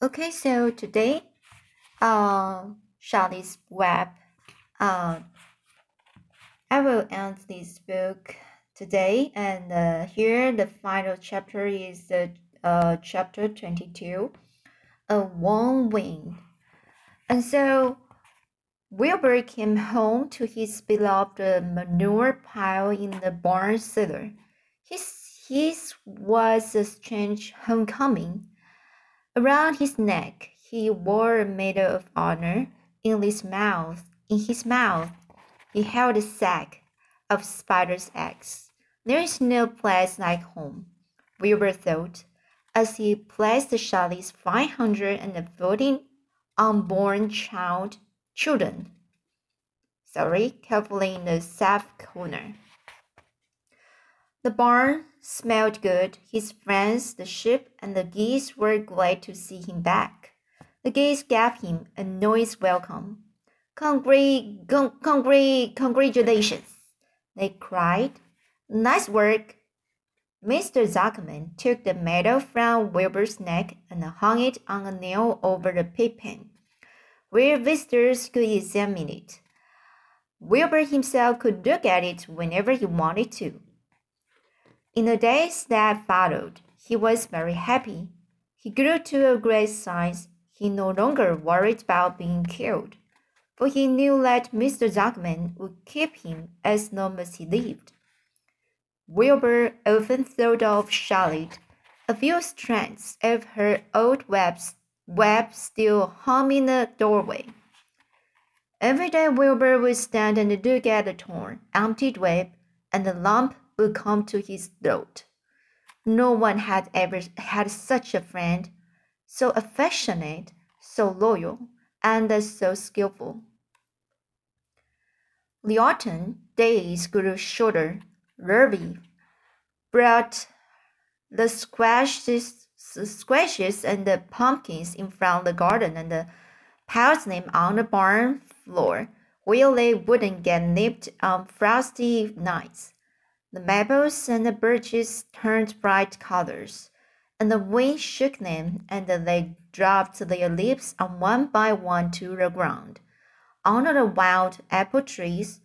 Okay, so today, uh, Charlotte's Web, uh, I will end this book today, and uh, here the final chapter is the uh, chapter 22, A Warm Wind. And so, Wilbur came home to his beloved manure pile in the barn cellar. His, his was a strange homecoming. Around his neck, he wore a medal of honor. In his mouth, in his mouth, he held a sack of spider's eggs. There is no place like home, Wilbur thought, as he placed Charlotte's five hundred and fourteen unborn child children. Sorry, carefully in the safe corner. The barn smelled good. His friends, the sheep and the geese, were glad to see him back. The geese gave him a noisy welcome. Congr- con- congr- congratulations, they cried. Nice work. Mr. Zuckerman took the medal from Wilbur's neck and hung it on a nail over the pigpen, where visitors could examine it. Wilbur himself could look at it whenever he wanted to. In the days that followed, he was very happy. He grew to a great size. He no longer worried about being killed, for he knew that Mr. Zuckerman would keep him as long as he lived. Wilbur often thought of Charlotte, a few strands of her old webs, web still hung in the doorway. Every day Wilbur would stand and look at the torn, empty web, and the lump would come to his throat. No one had ever had such a friend, so affectionate, so loyal, and so skillful. Autumn days grew shorter. Lurvy brought the squashes, squashes and the pumpkins in from the garden and the piled them on the barn floor where they wouldn't get nipped on frosty nights. The maples and the birches turned bright colors, and the wind shook them, and they dropped their leaves one by one to the ground. Under the wild apple trees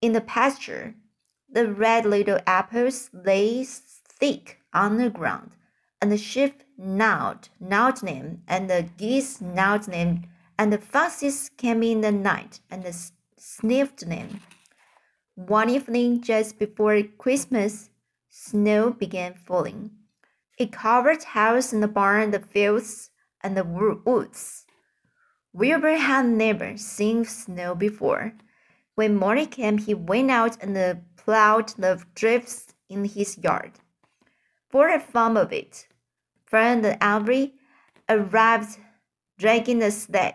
in the pasture, the red little apples lay thick on the ground, and the sheep gnawed, gnawed them, and the geese gnawed them, and the foxes came in the night and sniffed them. One evening, just before Christmas, snow began falling. It covered house and the barn, the fields, and the woods. Wilbur had never seen snow before. When morning came, he went out and plowed the drifts in his yard. For the fun of it, Fern and Avery arrived dragging a sled.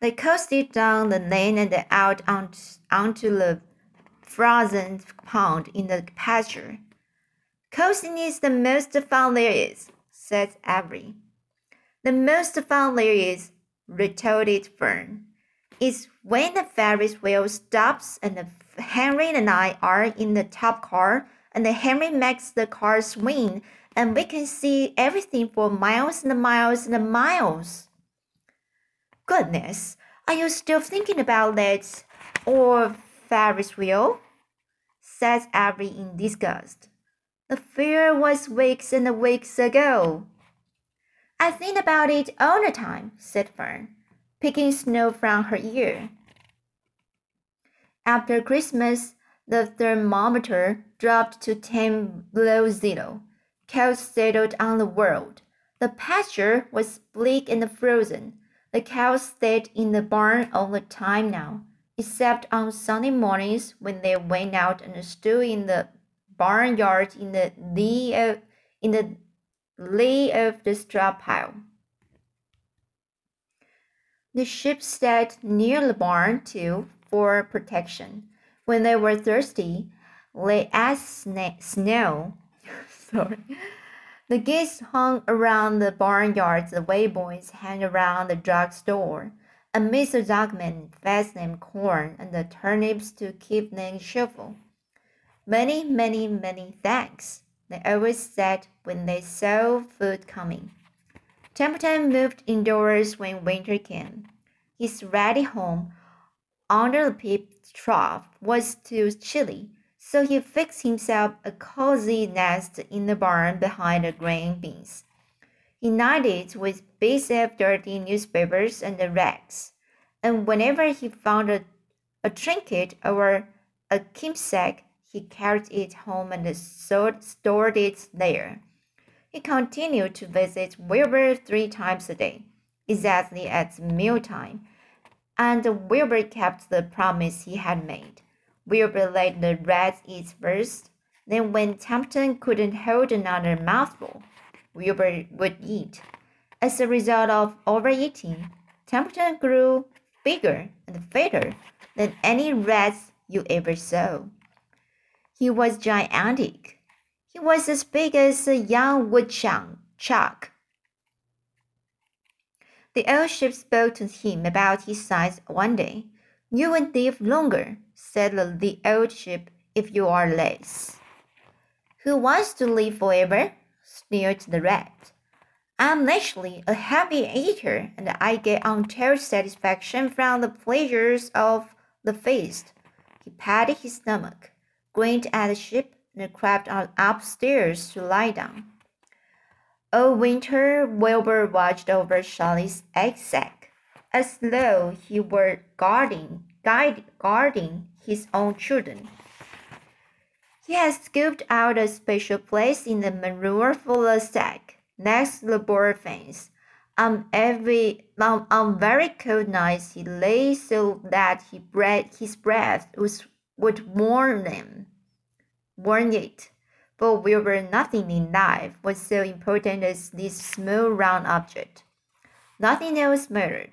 They coasted down the lane and out onto the frozen pond in the pasture. Coasting is the most fun there is, said Avery. The most fun there is, retorted Fern, is when the Ferris wheel stops and Henry and I are in the top car and Henry makes the car swing and we can see everything for miles and miles and miles. Goodness, are you still thinking about that or Ferris wheel? said Avery in disgust. The fear was weeks and weeks ago. I think about it all the time, said Fern, picking snow from her ear. After Christmas, the thermometer dropped to 10 below zero. Cold settled on the world. The pasture was bleak and frozen. The cows stayed in the barn all the time now, except on Sunday mornings when they went out and stood in the barnyard in the lee of, in the lee of the straw pile. The sheep stayed near the barn too for protection. When they were thirsty, they ate snow. Sorry. The geese hung around the barnyard the way boys hang around the drugstore, and Mr. Zuckerman fed them corn and the turnips to keep them cheerful. Many, many, many thanks, they always said when they saw food coming. Templeton moved indoors when winter came. His ready home under the peat trough was too chilly, so he fixed himself a cozy nest in the barn behind the grain bins. He nighted with bits of dirty newspapers and rags, and whenever he found a, a trinket or a keepsake, he carried it home and stored it there. He continued to visit Wilbur three times a day, exactly at mealtime, and Wilbur kept the promise he had made. Wilbur let the rats eat first, then when Templeton couldn't hold another mouthful, Wilbur would eat. As a result of overeating, Templeton grew bigger and fatter than any rats you ever saw. He was gigantic he was as big as a young woodchuck. The old ship spoke to him about his size one day. You will live longer, said the old ship, if you are less. Who wants to live forever? sneered the rat. I'm naturally a happy eater, and I get untold satisfaction from the pleasures of the feast. He patted his stomach, grinned at the ship, and crept on upstairs to lie down. All winter, Wilbur watched over Charlie's egg sack, as though he were guarding, guide, guarding his own children. He had scooped out a special place in the manure-full sack next to the board fence. On every on, on very cold nights, he lay so that he breath, his breath was, would warm them warn it. For Wilbur nothing in life was so important as this small round object. Nothing else mattered.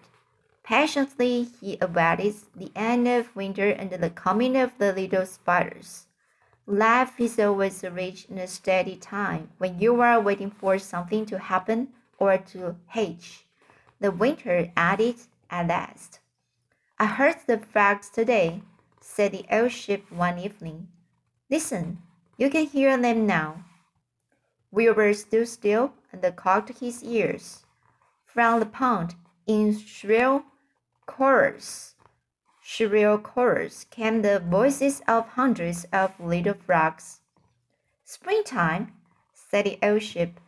Patiently he awaited the end of winter and the coming of the little spiders. Life is always a rich and a steady time when you are waiting for something to happen or to hatch. The winter added at last. I heard the frogs today, said the old ship one evening. Listen, you can hear them now. Wilbur stood still and cocked his ears. From the pond, in shrill chorus, shrill chorus, came the voices of hundreds of little frogs. Springtime, said the old ship,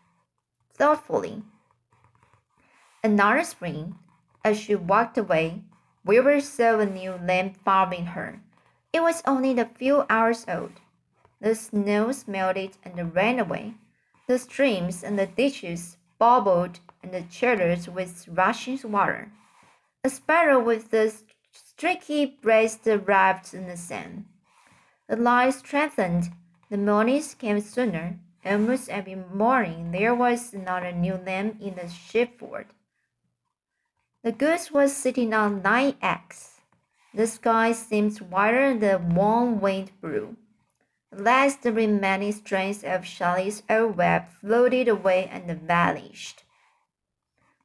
thoughtfully. Another spring, as she walked away, Wilbur saw a new lamp following her. It was only a few hours old. The snows melted and ran away. The streams and the ditches bubbled and the chattered with rushing water. A sparrow with a streaky breast arrived in the sand. The light strengthened. The mornings came sooner. Almost every morning there was another new lamp in the shipboard. The goose was sitting on nine eggs. The sky seemed and the warm wind blew. At last the remaining strands of Charlie's old web floated away and vanished.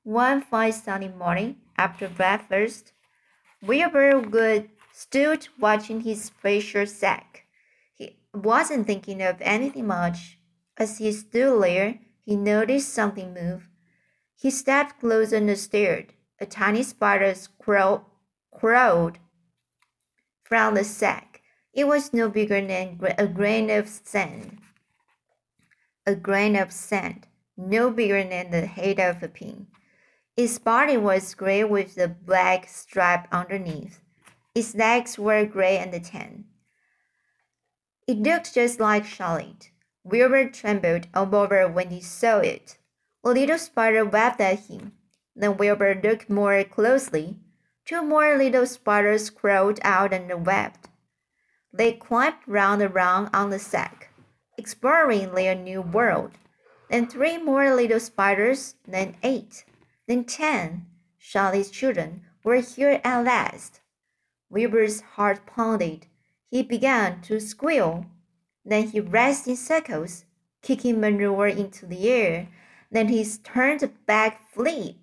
One fine sunny morning, after breakfast, Wilbur Wood stood watching his precious sack. He wasn't thinking of anything much. As he stood there, he noticed something move. He stepped closer and stared a tiny spider crawl, crawled from the sack. It was no bigger than a grain of sand. A grain of sand, no bigger than the head of a pin. Its body was gray with a black stripe underneath. Its legs were gray and tan. It looked just like Charlotte. Wilbur trembled all over when he saw it. A little spider webbed at him. Then Wilbur looked more closely. Two more little spiders crawled out and webbed. They climbed round and round on the sack, exploring their new world. Then three more little spiders, then eight, then ten. Charlie's children were here at last. Wilbur's heart pounded. He began to squeal. Then he raced in circles, kicking manure into the air. Then he turned back flip.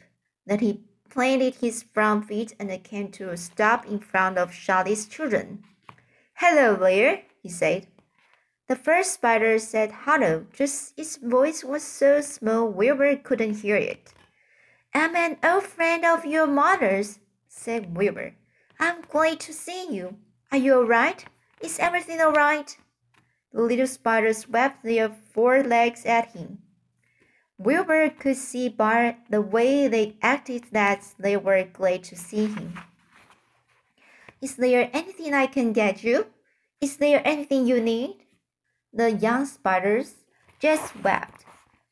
Then he planted his front feet and came to a stop in front of Charlie's children. Hello there, he said. The first spider said hello, just its voice was so small Wilbur couldn't hear it. I'm an old friend of your mother's, said Wilbur. I'm glad to see you. Are you all right? Is everything all right? The little spiders swept their four legs at him. Wilbur could see by the way they acted that they were glad to see him. Is there anything I can get you? Is there anything you need? The young spiders just wept.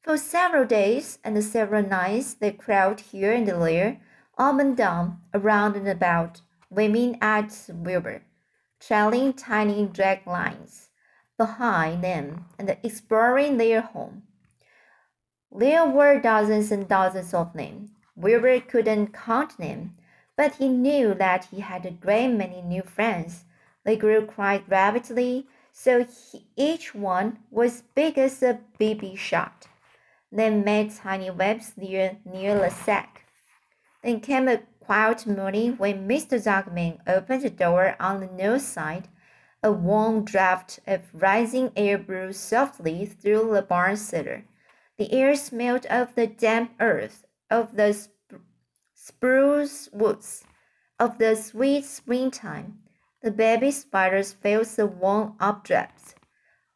For several days and several nights they crawled here and there, up and down, around and about, women at Wilbur, trailing tiny drag lines behind them and exploring their home. There were dozens and dozens of them. Wilbur couldn't count them, but he knew that he had a great many new friends. They grew quite rapidly, so he, each one was big as a baby shot. They made tiny webs near, near the sack. Then came a quiet morning when Mr. Duckman opened the door on the north side. A warm draught of rising air blew softly through the barn cellar. The air smelled of the damp earth, of the sp spruce woods, of the sweet springtime. The baby spiders felt the warm updraft.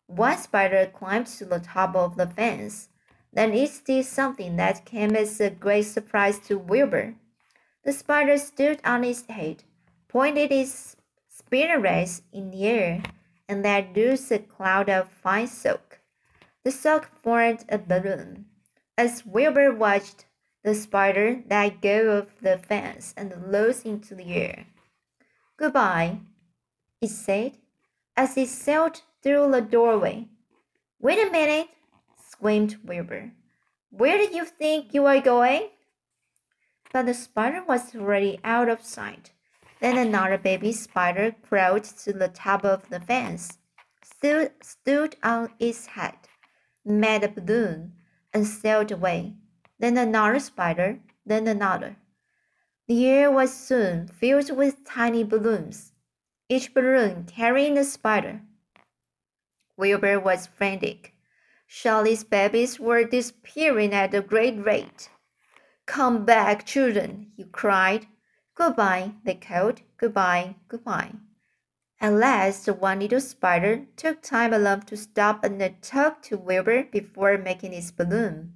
One spider climbed to the top of the fence. Then it did something that came as a great surprise to Wilbur. The spider stood on its head, pointed its spinnerets in the air, and let loose a cloud of fine silk. The silk formed a balloon. As Wilbur watched, the spider let go of the fence and rose into the air. Goodbye, it said, as it sailed through the doorway. Wait a minute, screamed Wilbur. Where do you think you are going? But the spider was already out of sight. Then another baby spider crawled to the top of the fence, stood, stood on its head, made a balloon, and sailed away. Then another spider, then another. The air was soon filled with tiny balloons, each balloon carrying a spider. Wilbur was frantic. Charlie's babies were disappearing at a great rate. Come back, children, he cried. Goodbye, they called. Goodbye, goodbye. At last, one little spider took time enough to stop and talk to Wilbur before making his balloon.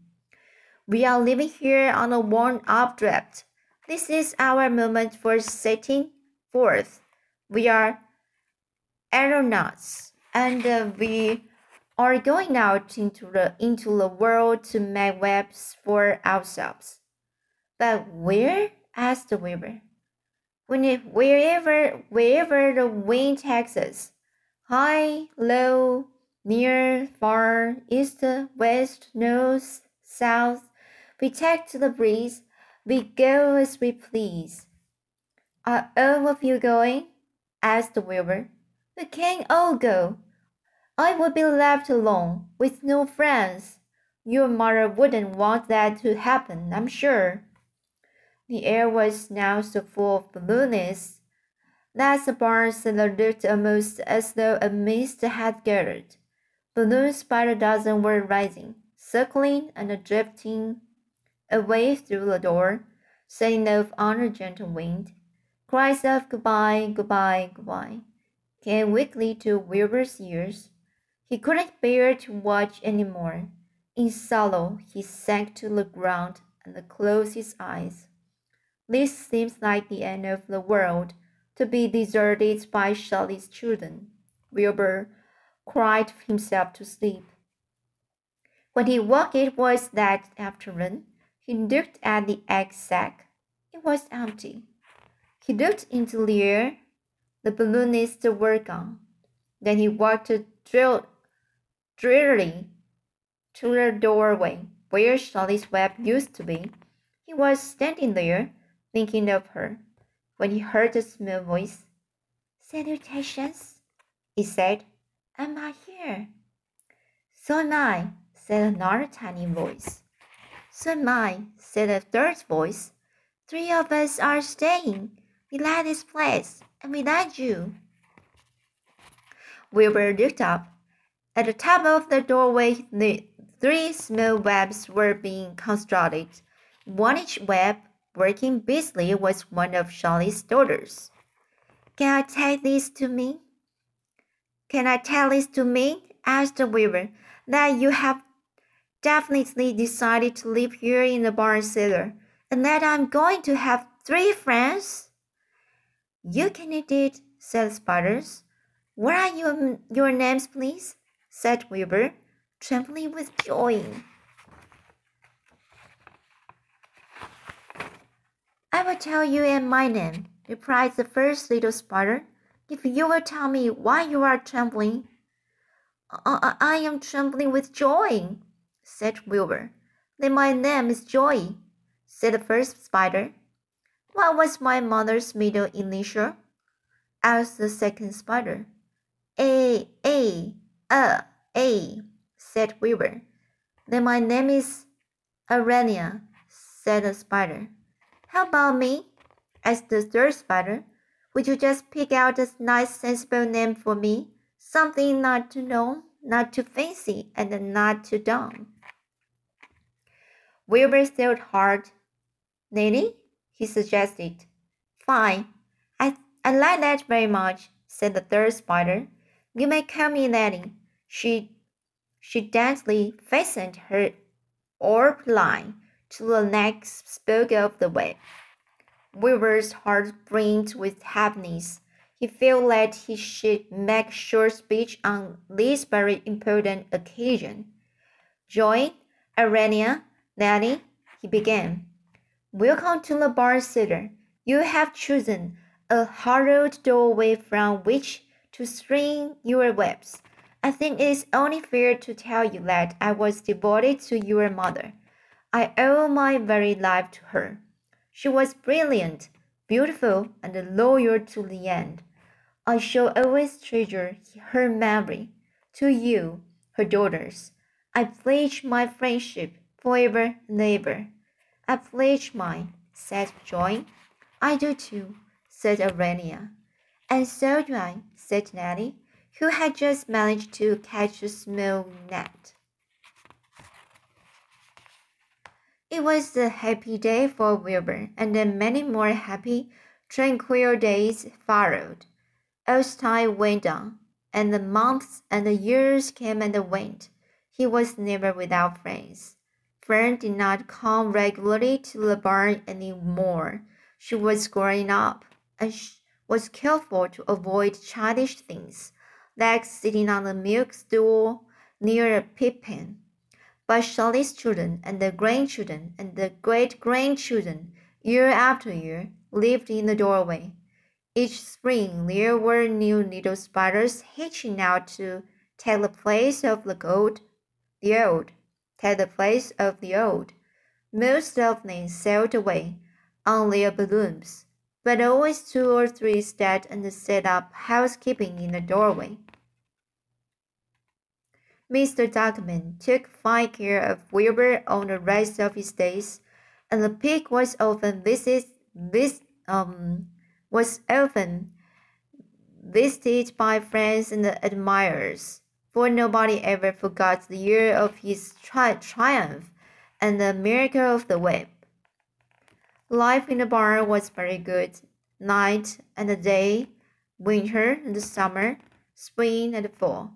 We are living here on a warm updraft. This is our moment for setting forth. We are aeronauts, and uh, we are going out into the into the world to make webs for ourselves. But where? asked the weaver. When it, wherever wherever the wind takes us, high, low, near, far, east, west, north, south, we take to the breeze. We go as we please. Are all of you going? asked the weaver. We can't all go. I would be left alone with no friends. Your mother wouldn't want that to happen, I'm sure. The air was now so full of balloonists that the barn looked almost as though a mist had gathered. Balloons by the dozen were rising, circling, and drifting away through the door, setting off on a gentle wind. Cries of goodbye, goodbye, goodbye came weakly to Wilbur's ears. He couldn't bear to watch any more. In sorrow, he sank to the ground and closed his eyes. This seems like the end of the world, to be deserted by Charlie's children. Wilbur cried himself to sleep. When he woke it was that afternoon, he looked at the egg sack. It was empty. He looked into the air. The balloonists were gone. Then he walked to drill, drearily to the doorway where Charlie's web used to be. He was standing there, thinking of her, when he heard a small voice. Salutations, he said. Am I here? So am I, said another tiny voice. So am I, said a third voice. Three of us are staying. We like this place, and we like you. Wilbur looked up. At the top of the doorway, the three small webs were being constructed. One each web, working busily, was one of Charlie's daughters. Can I take this to me? Can I tell this to me? asked the weaver. That you have definitely decided to live here in the barn cellar, and that I'm going to have three friends? You can indeed, said Spiders. What are your, your names, please? Said Weaver, trembling with joy. I will tell you in my name, replied the first little spider, if you will tell me why you are trembling. I, I am trembling with joy, said Wilbur. Then my name is Joy, said the first spider. What was my mother's middle initial? asked the second spider. A, A, A, A, said Weaver. Then my name is Aranea, said the spider. How about me? asked the third spider. Would you just pick out a nice, sensible name for me? Something not too long, not too fancy, and not too dumb. Weaver thought hard. Nanny, he suggested. Fine. I, I like that very much, said the third spider. You may call me Nanny. She, she daintily fastened her orb line to the next spoke of the web. Weaver's heart brimmed with happiness. He felt that he should make short speech on this very important occasion. Joy, Aranea, Nanny, he began. Welcome to the barn cellar. You have chosen a hollowed doorway from which to string your webs. I think it is only fair to tell you that I was devoted to your mother. I owe my very life to her. She was brilliant, beautiful, and loyal to the end. I shall always treasure her memory. To you, her daughters, I pledge my friendship forever and ever. I pledge mine, said Joy. I do too, said Aranea. And so do I, said Nellie, who had just managed to catch a small gnat. It was a happy day for Wilbur, and then many more happy, tranquil days followed. As time went on, and the months and the years came and went, he was never without friends. Fern did not come regularly to the barn any more. She was growing up and was careful to avoid childish things, like sitting on the milk stool near a pig pen. But Charlie's children and the grandchildren and the great grandchildren, year after year, lived in the doorway. Each spring there were new little spiders hatching out to take the place of the old, the old take the place of the old. Most of them sailed away on their balloons, but always two or three stayed and set up housekeeping in the doorway. Mr. Duckman took fine care of Wilbur on the rest of his days, and the pig was often visited, vis, um, was often visited by friends and admirers for nobody ever forgot the year of his tri triumph and the miracle of the web. Life in the barn was very good, night and day, winter and summer, spring and fall,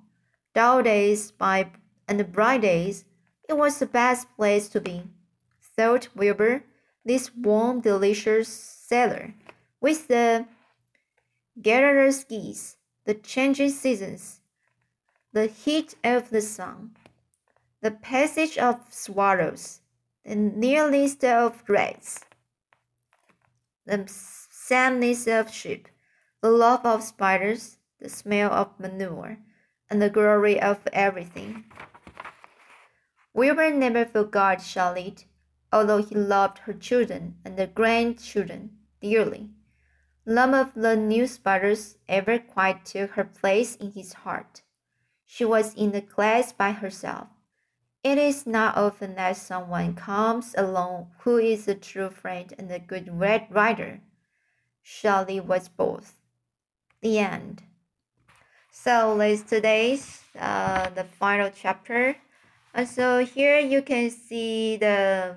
dull days by and bright days. It was the best place to be, thought Wilbur, this warm, delicious cellar, with the gatherers geese, the changing seasons, the heat of the sun, the passage of swallows, the near list of rats, the sameness of sheep, the love of spiders, the smell of manure, and the glory of everything. Wilbur never forgot Charlotte, although he loved her children and the grandchildren dearly. None of the new spiders ever quite took her place in his heart. She was in the class by herself. It is not often that someone comes along who is a true friend and a good writer. Charlie was both. The end. So let's today's uh, the final chapter. And so here you can see the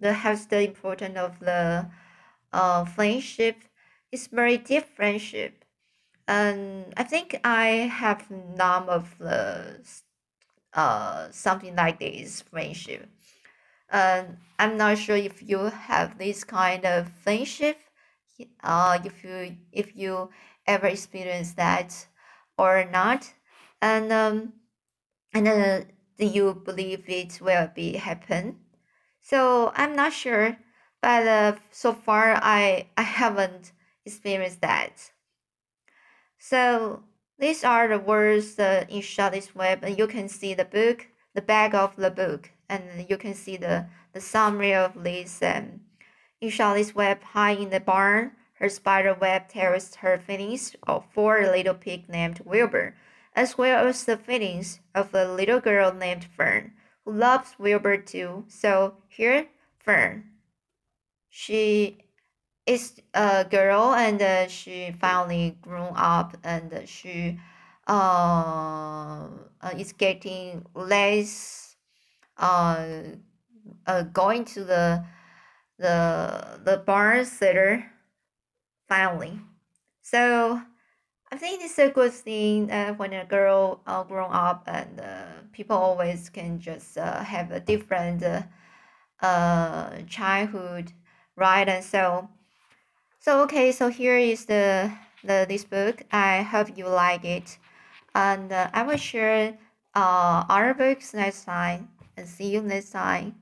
the has the importance of the uh, friendship is very deep friendship. And I think I have none of the uh something like this friendship. And I'm not sure if you have this kind of friendship. Uh, if you if you ever experience that or not, and um, and uh, do you believe it will be happen? So I'm not sure, but uh, so far I I haven't experienced that. So these are the words uh, in Charlotte's Web, and you can see the book, the back of the book, and you can see the, the summary of this. Um, in Web, high in the barn, her spider web tells her feelings for a little pig named Wilbur, as well as the feelings of a little girl named Fern, who loves Wilbur too. So here, Fern. She is a girl and uh, she finally grown up and she uh, uh, is getting less uh, uh, going to the the the barn sitter finally. So I think it's a good thing uh, when a girl uh, grown up and uh, people always can just uh, have a different uh, uh, childhood right? And so so okay, so here is the, the this book. I hope you like it. And uh, I will share uh, other books next time. And see you next time.